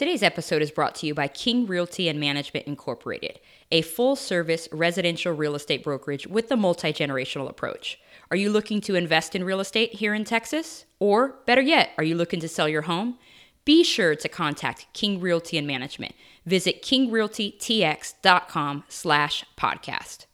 Today's episode is brought to you by King Realty and Management Incorporated, a full service residential real estate brokerage with a multi generational approach. Are you looking to invest in real estate here in Texas? Or better yet, are you looking to sell your home? Be sure to contact King Realty and Management. Visit kingrealtytx.com slash podcast.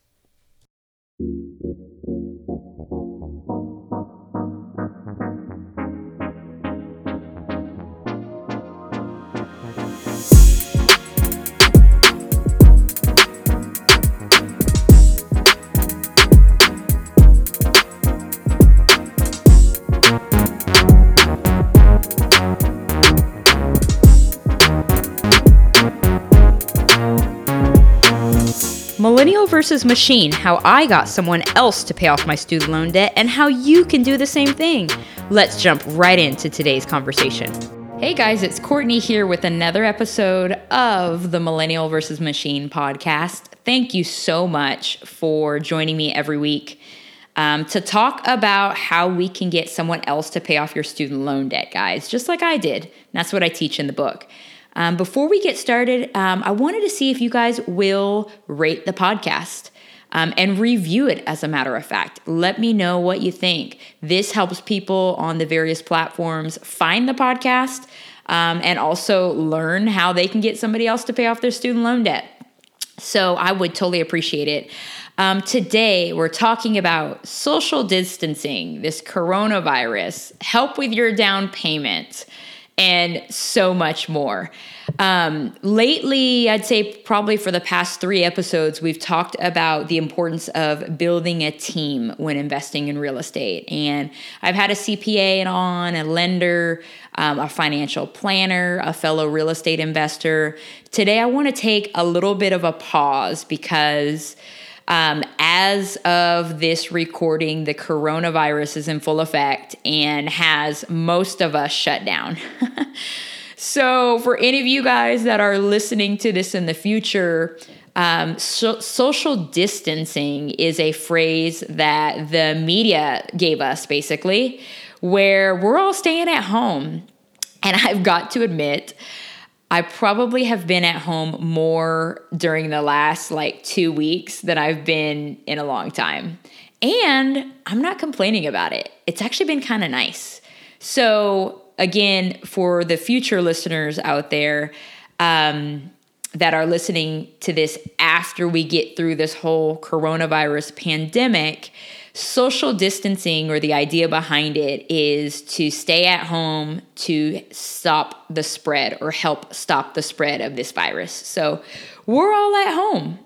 Versus Machine How I Got Someone Else to Pay Off My Student Loan Debt, and How You Can Do the Same Thing. Let's jump right into today's conversation. Hey guys, it's Courtney here with another episode of the Millennial versus Machine podcast. Thank you so much for joining me every week um, to talk about how we can get someone else to pay off your student loan debt, guys, just like I did. That's what I teach in the book. Um, before we get started, um, I wanted to see if you guys will rate the podcast. Um, and review it as a matter of fact. Let me know what you think. This helps people on the various platforms find the podcast um, and also learn how they can get somebody else to pay off their student loan debt. So I would totally appreciate it. Um, today, we're talking about social distancing, this coronavirus, help with your down payment and so much more. Um, lately, I'd say probably for the past three episodes, we've talked about the importance of building a team when investing in real estate. And I've had a CPA on, a lender, um, a financial planner, a fellow real estate investor. Today, I want to take a little bit of a pause because um, as of this recording, the coronavirus is in full effect and has most of us shut down. so, for any of you guys that are listening to this in the future, um, so, social distancing is a phrase that the media gave us basically, where we're all staying at home. And I've got to admit, I probably have been at home more during the last like two weeks than I've been in a long time. And I'm not complaining about it. It's actually been kind of nice. So, again, for the future listeners out there um, that are listening to this after we get through this whole coronavirus pandemic, social distancing or the idea behind it is to stay at home to stop the spread or help stop the spread of this virus. So we're all at home.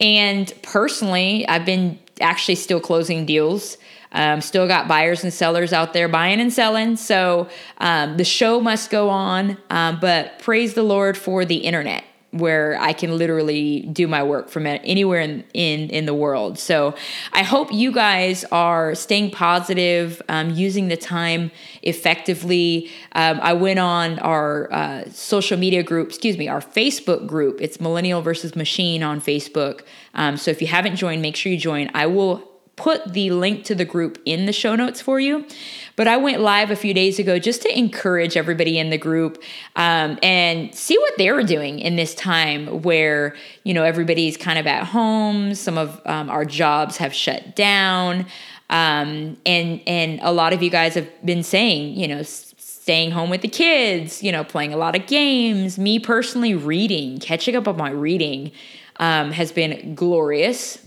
And personally, I've been actually still closing deals. Um, still got buyers and sellers out there buying and selling. So um, the show must go on. Um, but praise the Lord for the internet where I can literally do my work from anywhere in, in, in the world. So I hope you guys are staying positive, um, using the time effectively. Um, I went on our uh, social media group, excuse me, our Facebook group. It's Millennial versus Machine on Facebook. Um, so if you haven't joined, make sure you join. I will put the link to the group in the show notes for you. But I went live a few days ago just to encourage everybody in the group um, and see what they were doing in this time where, you know, everybody's kind of at home. Some of um, our jobs have shut down. Um, and, and a lot of you guys have been saying, you know, staying home with the kids, you know, playing a lot of games. Me personally, reading, catching up on my reading um, has been glorious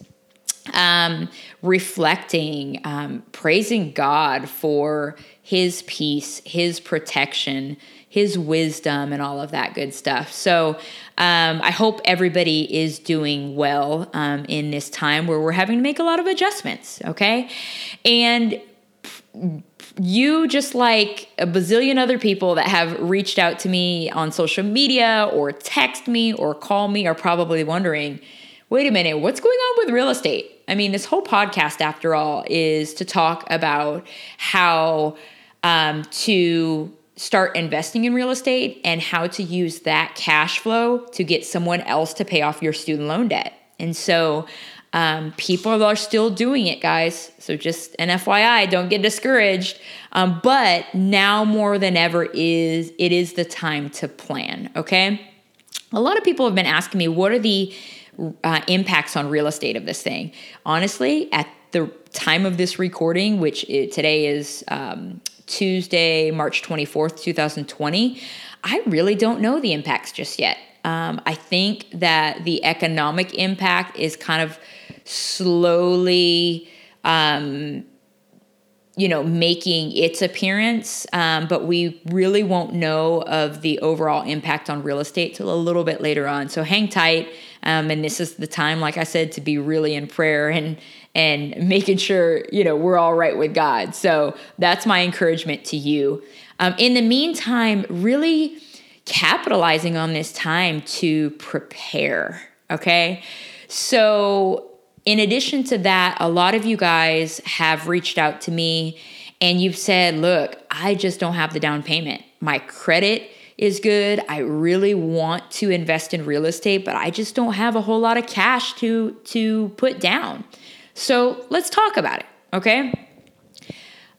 um, reflecting, um, praising God for His peace, His protection, His wisdom, and all of that good stuff. So um, I hope everybody is doing well um, in this time where we're having to make a lot of adjustments, okay? And you just like a bazillion other people that have reached out to me on social media or text me or call me are probably wondering wait a minute what's going on with real estate I mean, this whole podcast, after all, is to talk about how um, to start investing in real estate and how to use that cash flow to get someone else to pay off your student loan debt. And so, Um, people are still doing it, guys. So just an FYI, don't get discouraged. Um, but now more than ever is it is the time to plan. Okay. A lot of people have been asking me, what are the uh, impacts on real estate of this thing? Honestly, at the time of this recording, which it, today is um, Tuesday, March 24th, 2020, I really don't know the impacts just yet. Um, I think that the economic impact is kind of slowly, um, you know, making its appearance, um, but we really won't know of the overall impact on real estate till a little bit later on. So hang tight. Um, and this is the time, like I said, to be really in prayer and and making sure you know we're all right with God. So that's my encouragement to you. Um, in the meantime, really capitalizing on this time to prepare. Okay, so in addition to that, a lot of you guys have reached out to me and you've said, Look, I just don't have the down payment. My credit is good. I really want to invest in real estate, but I just don't have a whole lot of cash to, to put down. So let's talk about it, okay?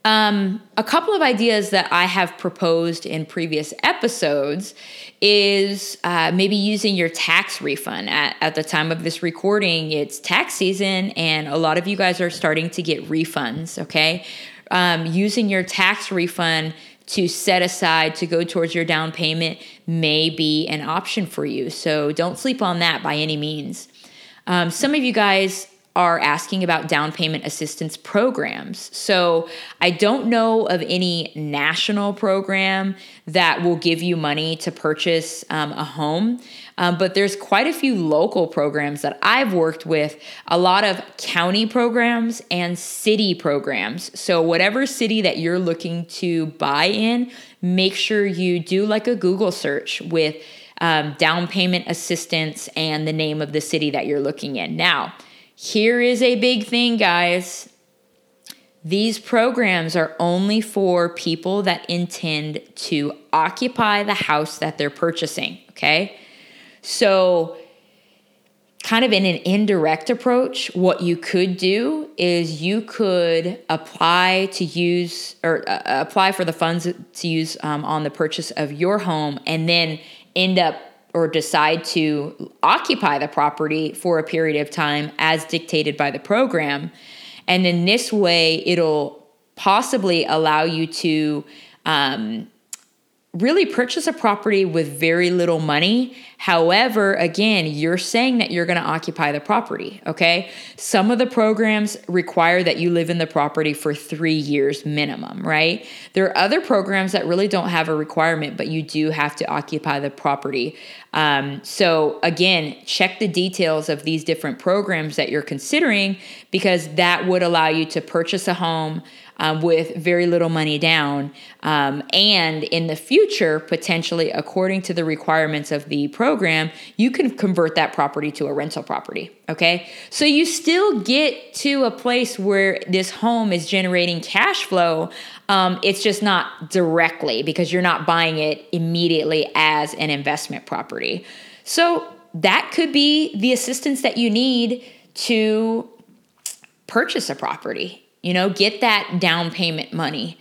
Um, a couple of ideas that I have proposed in previous episodes is uh, maybe using your tax refund. At, at the time of this recording, it's tax season, and a lot of you guys are starting to get refunds, okay? Um, using your tax refund to set aside to go towards your down payment may be an option for you. So don't sleep on that by any means. Um, some of you guys are asking about down payment assistance programs. So I don't know of any national program that will give you money to purchase um, a home. Um, but there's quite a few local programs that I've worked with, a lot of county programs and city programs. So, whatever city that you're looking to buy in, make sure you do like a Google search with um, down payment assistance and the name of the city that you're looking in. Now, here is a big thing, guys. These programs are only for people that intend to occupy the house that they're purchasing, okay? So, kind of in an indirect approach, what you could do is you could apply to use or uh, apply for the funds to use um, on the purchase of your home and then end up or decide to occupy the property for a period of time as dictated by the program. And then this way, it'll possibly allow you to um, really purchase a property with very little money. However, again, you're saying that you're going to occupy the property, okay? Some of the programs require that you live in the property for three years minimum, right? There are other programs that really don't have a requirement, but you do have to occupy the property. Um, so, again, check the details of these different programs that you're considering because that would allow you to purchase a home um, with very little money down. Um, and in the future, potentially, according to the requirements of the program, you can convert that property to a rental property. Okay. So you still get to a place where this home is generating cash flow. Um, it's just not directly because you're not buying it immediately as an investment property. So that could be the assistance that you need to purchase a property you know get that down payment money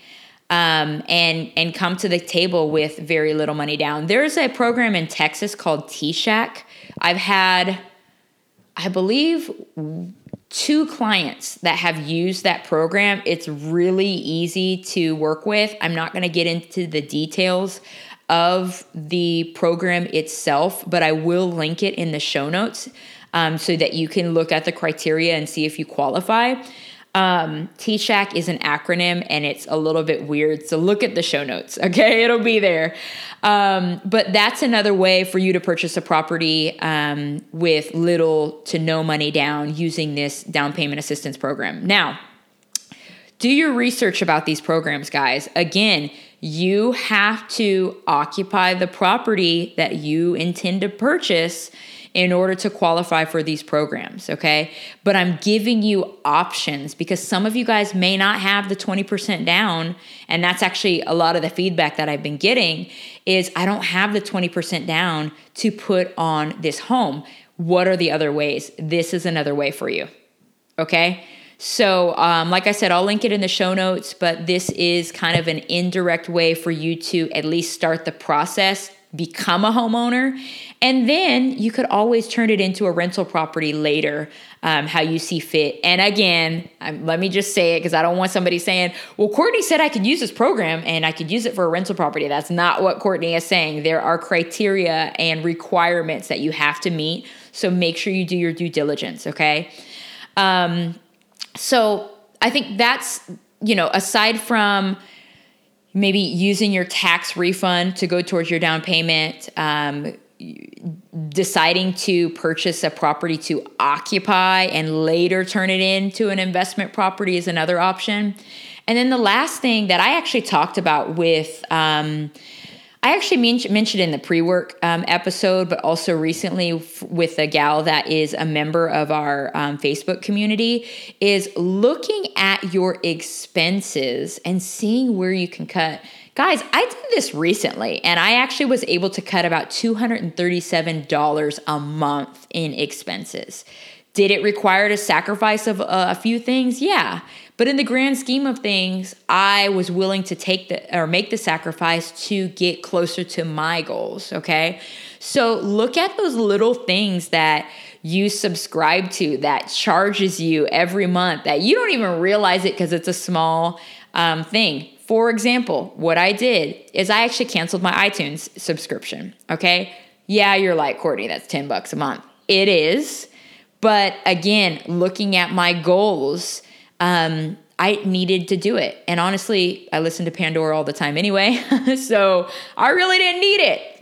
um, and and come to the table with very little money down. There's a program in texas called TSAHC i've had i believe two clients that have used that program. It's really easy to work with. I'm not going to get into the details of the program itself but i will link it in the show notes um, so that you can look at the criteria and see if you qualify um, TSAHC is an acronym and it's a little bit weird. So look at the show notes, okay? It'll be there. Um, but that's another way for you to purchase a property um, with little to no money down using this down payment assistance program. Now, do your research about these programs, guys. Again, you have to occupy the property that you intend to purchase in order to qualify for these programs, okay? But I'm giving you options because some of you guys may not have the 20% down and that's actually a lot of the feedback that I've been getting is I don't have the 20% down to put on this home. what are the other ways? This is another way for you. Okay. So, um, like I said, I'll link it in the show notes, but this is kind of an indirect way for you to at least start the process, become a homeowner, and then you could always turn it into a rental property later, um, how you see fit. And again, um, let me just say it because I don't want somebody saying, well, Courtney said I could use this program and I could use it for a rental property. That's not what Courtney is saying. There are criteria and requirements that you have to meet. So make sure you do your due diligence, okay? Um, so I think that's, you know, aside from maybe using your tax refund to go towards your down payment, um, deciding to purchase a property to occupy and later turn it into an investment property is another option. And then the last thing that I actually talked about with, um, I actually men- mentioned in the pre work um, episode, but also recently f- with a gal that is a member of our um, Facebook community, is looking at your expenses and seeing where you can cut. Guys, I did this recently and I actually was able to cut about $237 a month in expenses. Did it require a sacrifice of uh, a few things? Yeah. But in the grand scheme of things, I was willing to take the or make the sacrifice to get closer to my goals, okay? So look at those little things that you subscribe to that charges you every month that you don't even realize it because it's a small um, thing. For example, what I did is I actually canceled my iTunes subscription, okay? Yeah, you're like, Courtney, that's 10 bucks a month. It is. But again, looking at my goals, um, I needed to do it. And honestly, I listen to Pandora all the time anyway. so I really didn't need it.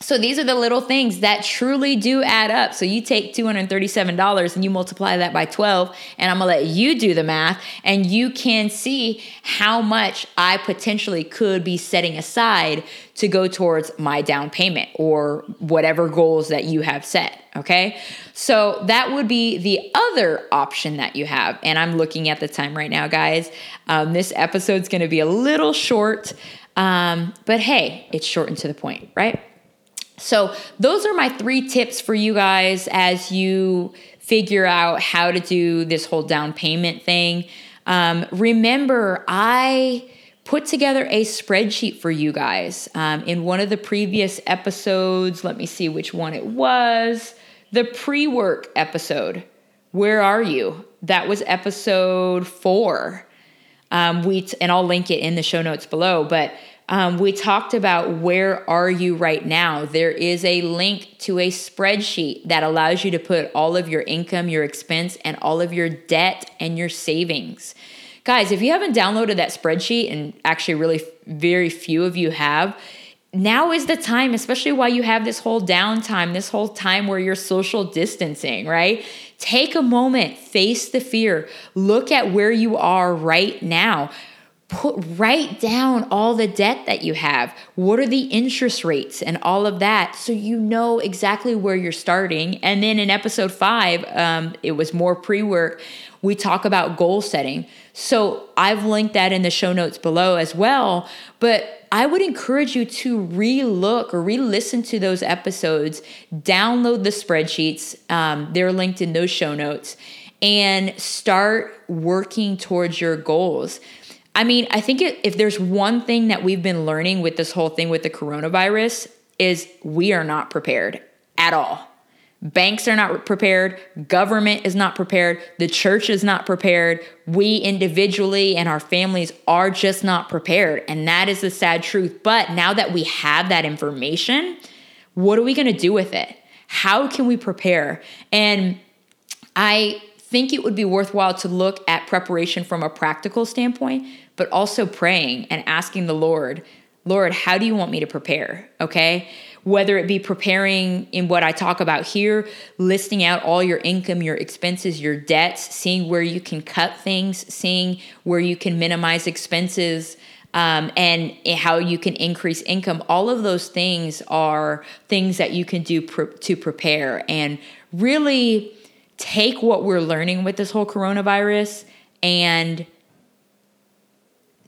So these are the little things that truly do add up. So you take $237 and you multiply that by 12, and I'm gonna let you do the math, and you can see how much I potentially could be setting aside to go towards my down payment or whatever goals that you have set. Okay. So that would be the other option that you have. And I'm looking at the time right now, guys. Um, this episode's gonna be a little short, um, but hey, it's short and to the point, right? So, those are my three tips for you guys as you figure out how to do this whole down payment thing. Um, remember, I put together a spreadsheet for you guys um, in one of the previous episodes. Let me see which one it was. The pre work episode. Where are you? That was episode four. Um, we t- and I'll link it in the show notes below. But um, we talked about where are you right now. There is a link to a spreadsheet that allows you to put all of your income, your expense, and all of your debt and your savings. Guys, if you haven't downloaded that spreadsheet, and actually, really very few of you have, now is the time, especially while you have this whole downtime, this whole time where you're social distancing, right? Take a moment, face the fear, look at where you are right now put write down all the debt that you have. What are the interest rates and all of that? So you know exactly where you're starting. And then in episode five um, it was more pre-work we talk about goal setting. So i've linked that in the show notes below as well. But i would encourage you to re-look or re-listen to those episodes download the spreadsheets um, they're linked in those show notes and start working towards your goals I mean, I think it, if there's one thing that we've been learning with this whole thing with the coronavirus is we are not prepared at all. Banks are not prepared, government is not prepared, the church is not prepared, we individually and our families are just not prepared. And that is the sad truth. But now that we have that information, what are we going to do with it? How can we prepare? And I think it would be worthwhile to look at preparation from a practical standpoint, but also praying and asking the Lord, Lord, how do you want me to prepare? Okay. Whether it be preparing in what I talk about here, listing out all your income, your expenses, your debts, seeing where you can cut things, seeing where you can minimize expenses, um, and how you can increase income. All of those things are things that you can do pr- to prepare and really take what we're learning with this whole coronavirus and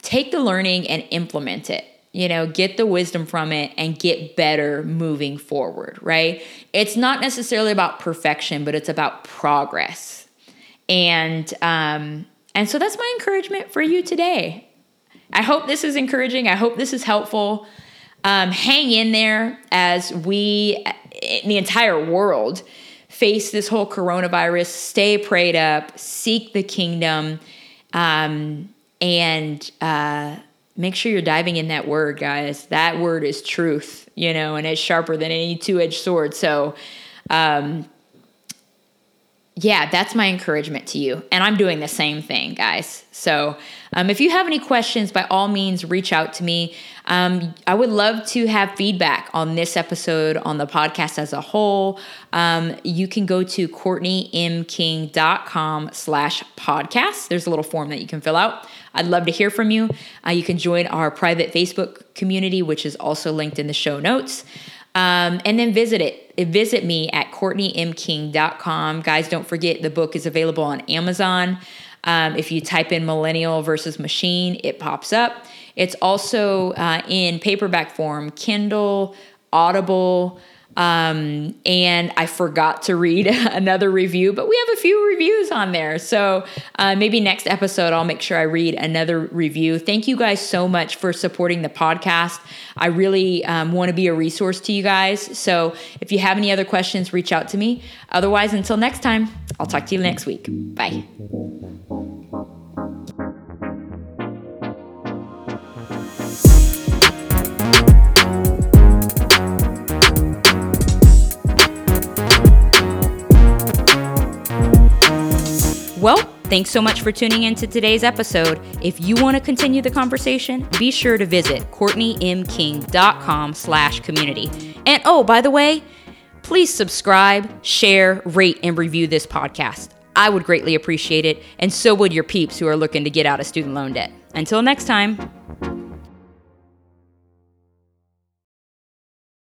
take the learning and implement it. you know, get the wisdom from it and get better moving forward, right? It's not necessarily about perfection, but it's about progress. And um and so that's my encouragement for you today. I hope this is encouraging. I hope this is helpful. Um, hang in there as we, the entire world, face this whole coronavirus. Stay prayed up, seek the kingdom, um, and uh, make sure you're diving in that word, guys. That word is truth, you know, and it's sharper than any two edged sword. So, um, yeah, that's my encouragement to you. And I'm doing the same thing, guys. So um, if you have any questions, by all means, reach out to me. Um, I would love to have feedback on this episode, on the podcast as a whole. Um, you can go to courtneymking.com slash podcast. There's a little form that you can fill out. I'd love to hear from you. Uh, you can join our private Facebook community, which is also linked in the show notes. Um, and then visit it. Visit me at CourtneyMKing.com. Guys, don't forget the book is available on Amazon. Um, if you type in millennial versus machine, it pops up. It's also uh, in paperback form, Kindle, Audible. Um, and I forgot to read another review, but we have a few reviews on there. So uh, maybe next episode, I'll make sure I read another review. Thank you guys so much for supporting the podcast. I really um, want to be a resource to you guys. So if you have any other questions, reach out to me. Otherwise, until next time, I'll talk to you next week. Bye. Well, thanks so much for tuning in to today's episode. If you want to continue the conversation, be sure to visit CourtneyMKing.com slash community. And oh, by the way, please subscribe, share, rate, and review this podcast. I would greatly appreciate it, and so would your peeps who are looking to get out of student loan debt. Until next time.